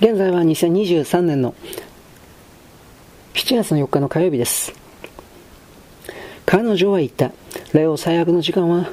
現在は2023年の7月の4日の火曜日です。彼女は言った。レオ最悪の時間は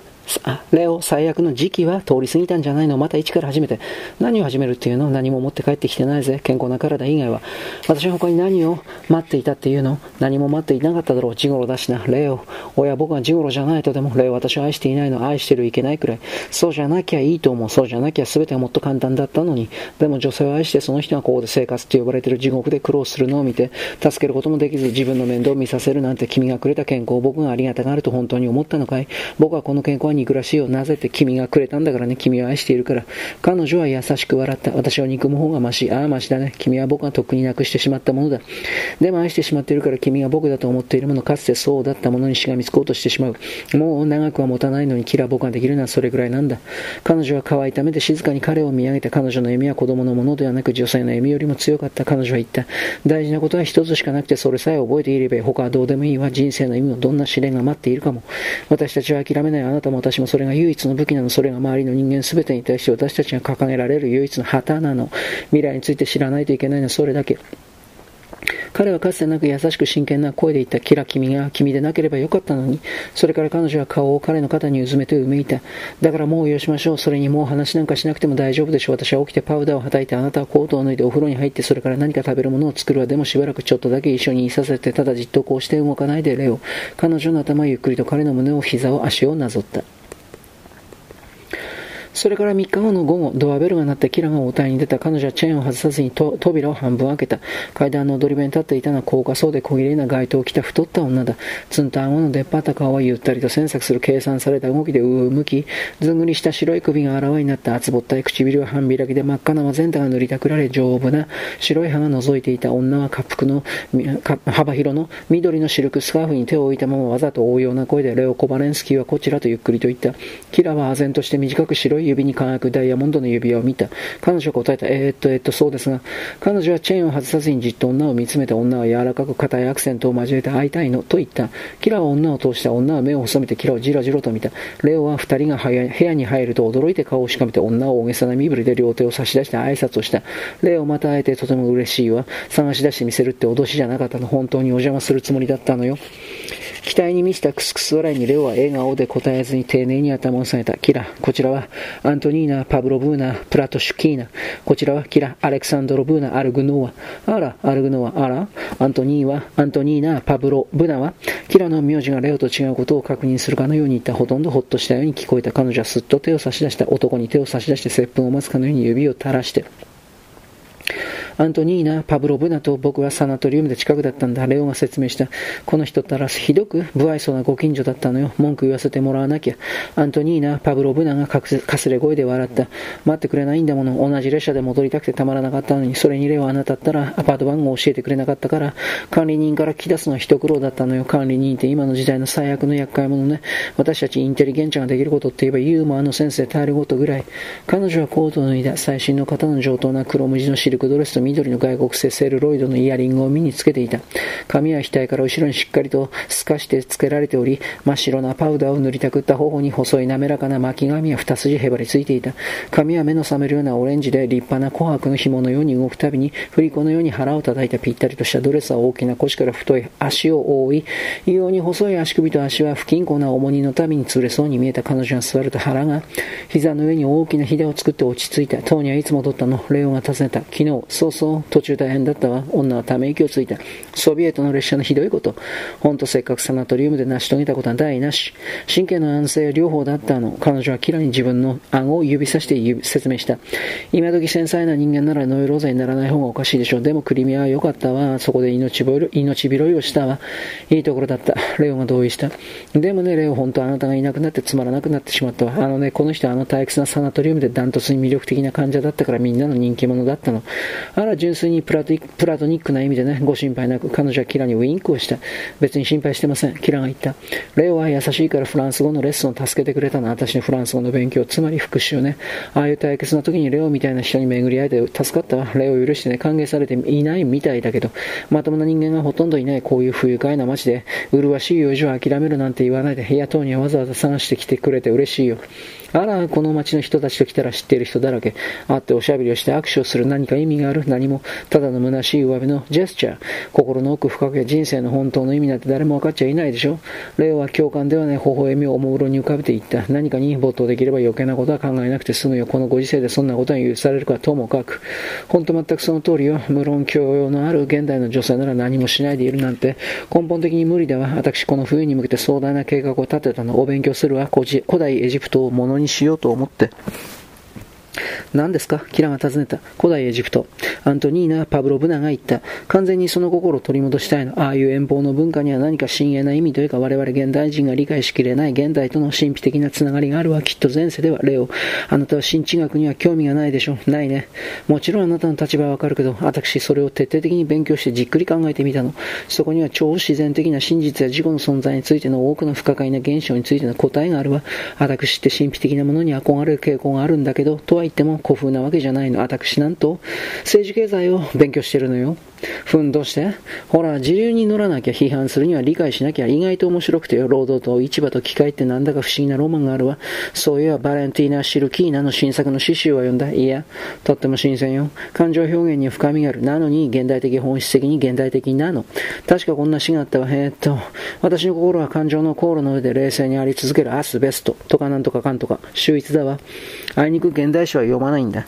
レオ、最悪の時期は通り過ぎたんじゃないの？また一から始めて。何を始めるっていうの？何も持って帰ってきてないぜ。健康な体以外は。私は他に何を待っていたっていうの？何も待っていなかっただろう。ジゴロだしな。レオ。親僕はジゴロじゃないとでも、レオ私を愛していないの。愛してるいけないくらい。そうじゃなきゃいいと思う。そうじゃなきゃ全てはもっと簡単だったのに。でも女性を愛してその人がここで生活って呼ばれてる地獄で苦労するのを見て、助けることもできず自分の面倒を見させるなんて君がくれた健康僕がありがたがると本当に思ったのかい？僕はこの健康は憎らしいよ。なぜって君がくれたんだからね、君を愛しているから。彼女は優しく笑った。私は憎む方がまし。ああ、ましだね。君は僕がとっくになくしてしまったものだ。でも愛してしまっているから君が僕だと思っているもの、かつてそうだったものにしがみつこうとしてしまう。もう長くは持たないのにキラー僕ができるのはそれぐらいなんだ。彼女は乾いた目で静かに彼を見上げて彼女の笑みは子供のものではなく女性の笑みよりも強かった彼女は言った。大事なことは一つしかなくてそれさえ覚えていれば他はどうでもいいわ。人生の意味もどんな試練が待っているかも。私たちは諦めないあなたも私もそれが唯一の武器なの。それが周りの人間全てに対して私たちが掲げられる唯一の旗なの。未来について知らないといけないのはそれだけ。彼はかつてなく優しく真剣な声で言った。キラ君が君でなければよかったのに。それから彼女は顔を彼の肩にうずめてうめいた。だからもうよしましょう。それにもう話なんかしなくても大丈夫でしょう。私は起きてパウダーをはたいて、あなたはコートを脱いでお風呂に入って、それから何か食べるものを作るわ。でもしばらくちょっとだけ一緒にいさせて、ただじっとこうして動かないでレオ。彼女の頭ゆっくりと彼の胸を、膝を、足をなぞった。それから3日後の午後、ドアベルが鳴ってキラが応対に出た彼女はチェーンを外さずに扉を半分開けた。階段の踊り場に立っていたのは高価そうで小綺麗な街灯を着た太った女だ。ツンと顎の出っ張った顔はゆったりと詮索する計算された動きで上向き、ずんぐりした白い首があらわになった厚ぼったい唇は半開きで真っ赤なマゼンタが塗りたくられ丈夫な白い歯が覗いていた女は滑腹の幅広の緑のシルクスカーフに手を置いたままわざと応用な声でレオ・コバレンスキーはこちらとゆっくりと言った。キラは唖然として短く白い指に輝くダイヤモンドの指輪を見た。彼女は答えた。えー、っと、えー、っと、そうですが、彼女はチェーンを外さずにじっと女を見つめて女は柔らかく硬いアクセントを交えて会いたいのと言った。キラは女を通した女は目を細めてキラをじろじろと見た。レオは二人が部屋に入ると驚いて顔をしかめて女を大げさな身振りで両手を差し出して挨拶をした。レオまた会えてとても嬉しいわ。探し出してみせるって脅しじゃなかったの。本当にお邪魔するつもりだったのよ。期待に満ちたクスクス笑いにレオは笑顔で答えずに丁寧に頭を下げた。キラ、こちらはアントニーナ・パブロ・ブーナ・プラトシュキーナ。こちらはキラ・アレクサンドロ・ブーナ・アルグノワ。あら、アルグノワ、あら、アントニーは、アントニーナ・パブロ・ブナは、キラの名字がレオと違うことを確認するかのように言った。ほとんどほっとしたように聞こえた。彼女はすっと手を差し出した。男に手を差し出して接吻を待つかのように指を垂らして。アントニーナ、パブロブナと僕はサナトリウムで近くだったんだ。レオが説明した。この人ったらひどく不愛想なご近所だったのよ。文句言わせてもらわなきゃ。アントニーナ、パブロブナがかすれ声で笑った。待ってくれないんだもの。同じ列車で戻りたくてたまらなかったのに、それにレオあなたったらアパート番号を教えてくれなかったから、管理人から聞き出すのは一苦労だったのよ。管理人って今の時代の最悪の厄介者ね。私たちインテリゲンチャができることって言えばユーモアの先生耐えることぐらい。彼女はコートを脱いだ最新の型の上等な黒無地のシルクドレスと緑の外国製セルロイドのイヤリングを身につけていた。髪は額から後ろにしっかりと透かしてつけられており、真っ白なパウダーを塗りたくった頬に細い滑らかな巻き髪は二筋へばりついていた。髪は目の覚めるようなオレンジで立派な琥珀の紐のように動くたびに、振り子のように腹を叩いたぴったりとしたドレスは大きな腰から太い足を覆い、異様に細い足首と足は不均衡な重荷のたびに潰れそうに見えた彼女が座ると腹が、膝の上に大きなひでを作って落ち着いた。当にはいつ戻ったのレオが尋ねた。昨日、そうそう、途中大変だったわ。女はため息をついた。ソビエトの列車のひどいこと。ほんとせっかくサナトリウムで成し遂げたことは大なし。神経の安静は両方だったの。彼女はキラに自分の顎を指さして説明した。今時繊細な人間ならノイローゼにならない方がおかしいでしょう。でもクリミアは良かったわ。そこで命拾い命拾いをしたわ。いいところだった。レオが同意した。でもね、レオ、本当あなたがいなくなってつまらなくなってしまったわ。あのね、この人はあの退屈なサナトリウムでダントツに魅力的な患者だったからみんなの人気者だったの。あら、純粋にプラトプラトニックな意味でね、ご心配なく彼女はキラにウィンクをした。別に心配してません。キラが言った。レオは優しいからフランス語のレッスンを助けてくれたの。私のフランス語の勉強、つまり復習ね。ああいう対決の時にレオみたいな人に巡り会えて助かったわ。レオを許してね、歓迎されていないみたいだけど、まともな人間がほとんどいないこういう不愉快な街で、麗しい用事を諦めるなんて言わないで、部屋等にはわざわざ探してきてくれて嬉しいよ。あら、この町の人たちと来たら知っている人だらけ。会っておしゃべりをして握手をする何か意味がある？何も、ただの虚しい上辺のジェスチャー。心の奥深くや人生の本当の意味なんて誰も分かっちゃいないでしょ。レオは共感ではない微笑みをおもむろに浮かべていった。何かに没頭できれば余計なことは考えなくて済むよ。このご時世でそんなことは許されるかともかく。ほんと全くその通りよ。無論教養のある現代の女性なら何もしないでいるなんて根本的に無理だわ。私この冬に向けて壮大な計画を立てたの。お勉強するわ。古代エジプトをものにしようと思って。何ですか？キラが尋ねた。古代エジプト。アントニーナ・パブロブナが言った。完全にその心を取り戻したいの。ああいう遠方の文化には何か深遠な意味というか我々現代人が理解しきれない現代との神秘的なつながりがあるわ。きっと前世では、レオ。あなたは新知学には興味がないでしょう。ないね。もちろんあなたの立場はわかるけど、私それを徹底的に勉強してじっくり考えてみたの。そこには超自然的な真実や自己の存在についての多くの不可解な現象についての答えがあるわ。私って神秘的なものに憧れる傾向があるんだけど、とは言っても古風なわけじゃないの。私なんと政治経済を勉強してるのよ。ふんどして。ほら、自由に乗らなきゃ批判するには理解しなきゃ意外と面白くてよ。労働と市場と機械ってなんだか不思議なロマンがあるわ。そういえばバレンティーナ・シルキーナの新作の詩集は読んだ。いや、とっても新鮮よ。感情表現には深みがある。なのに、現代的本質的に現代的なの。確かこんな詩があったわ。えー、っと、私の心は感情の航路の上で冷静にあり続けるアスベストとかなんとかかんとか。秀逸だわ。あいにく現代詩は読まないんだ。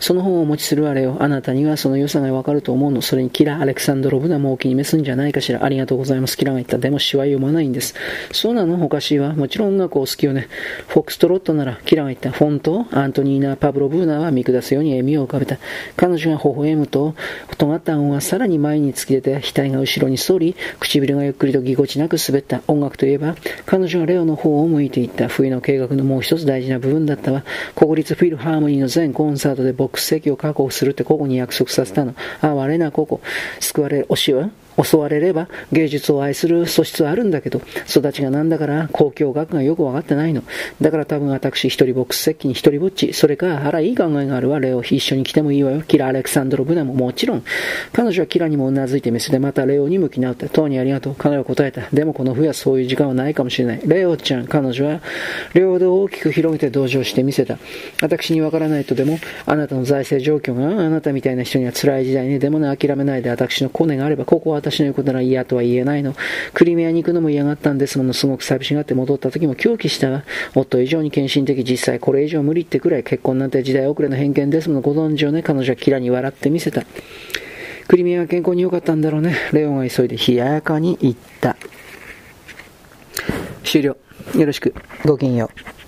その本をお持ちするあれよ。あなたにはその良さがわかると思うの。それにキラ・アレクサンドロブナもお気に召すんじゃないかしら。ありがとうございます。キラが言った。でも詩は読まないんです。そうなのおかしいわ。もちろん音楽を好きよね。フォックストロットなら、キラが言った。フォントアントニーナ・パブロ・ブーナは見下すように笑みを浮かべた。彼女が微笑むと、尖った顎がさらに前に突き出て、額が後ろに反り、唇がゆっくりとぎこちなく滑った。音楽といえば、彼女はレオの方を向いていった。冬の計画のもう一つ大事な部分だったわ。国立フィルハーモニーの全コンサートでボ国籍を確保するってここに約束させたの。あ、我なここ。救われる。おしは襲われれば芸術を愛する素質はあるんだけど、育ちがなんだから公共学がよくわかってないの。だから多分私一人ボックス席に一人ぼっち。それか、あらいい考えがあるわ。レオ一緒に来てもいいわよ。キラ・アレクサンドロ・ブナももちろん。彼女はキラにもうなずいてメスでまたレオに向き直った。当にありがとう。彼女は答えた。でもこの冬はそういう時間はないかもしれない。レオちゃん、彼女は両腕を大きく広げて同情してみせた。私にわからないとでも、あなたの財政状況があなたみたいな人には辛い時代にでもね、諦めないで私のコネがあれば、ここは私の言うことなら嫌とは言えないの。クリミアに行くのも嫌がったんですもの。すごく寂しがって戻った時も狂気したが、夫以上に献身的、実際これ以上無理ってくらい結婚なんて時代遅れの偏見ですもの。ご存知をね、彼女はキラに笑ってみせた。クリミアが健康に良かったんだろうね。レオンが急いで冷ややかに言った。終了。よろしく。ごきげんよう。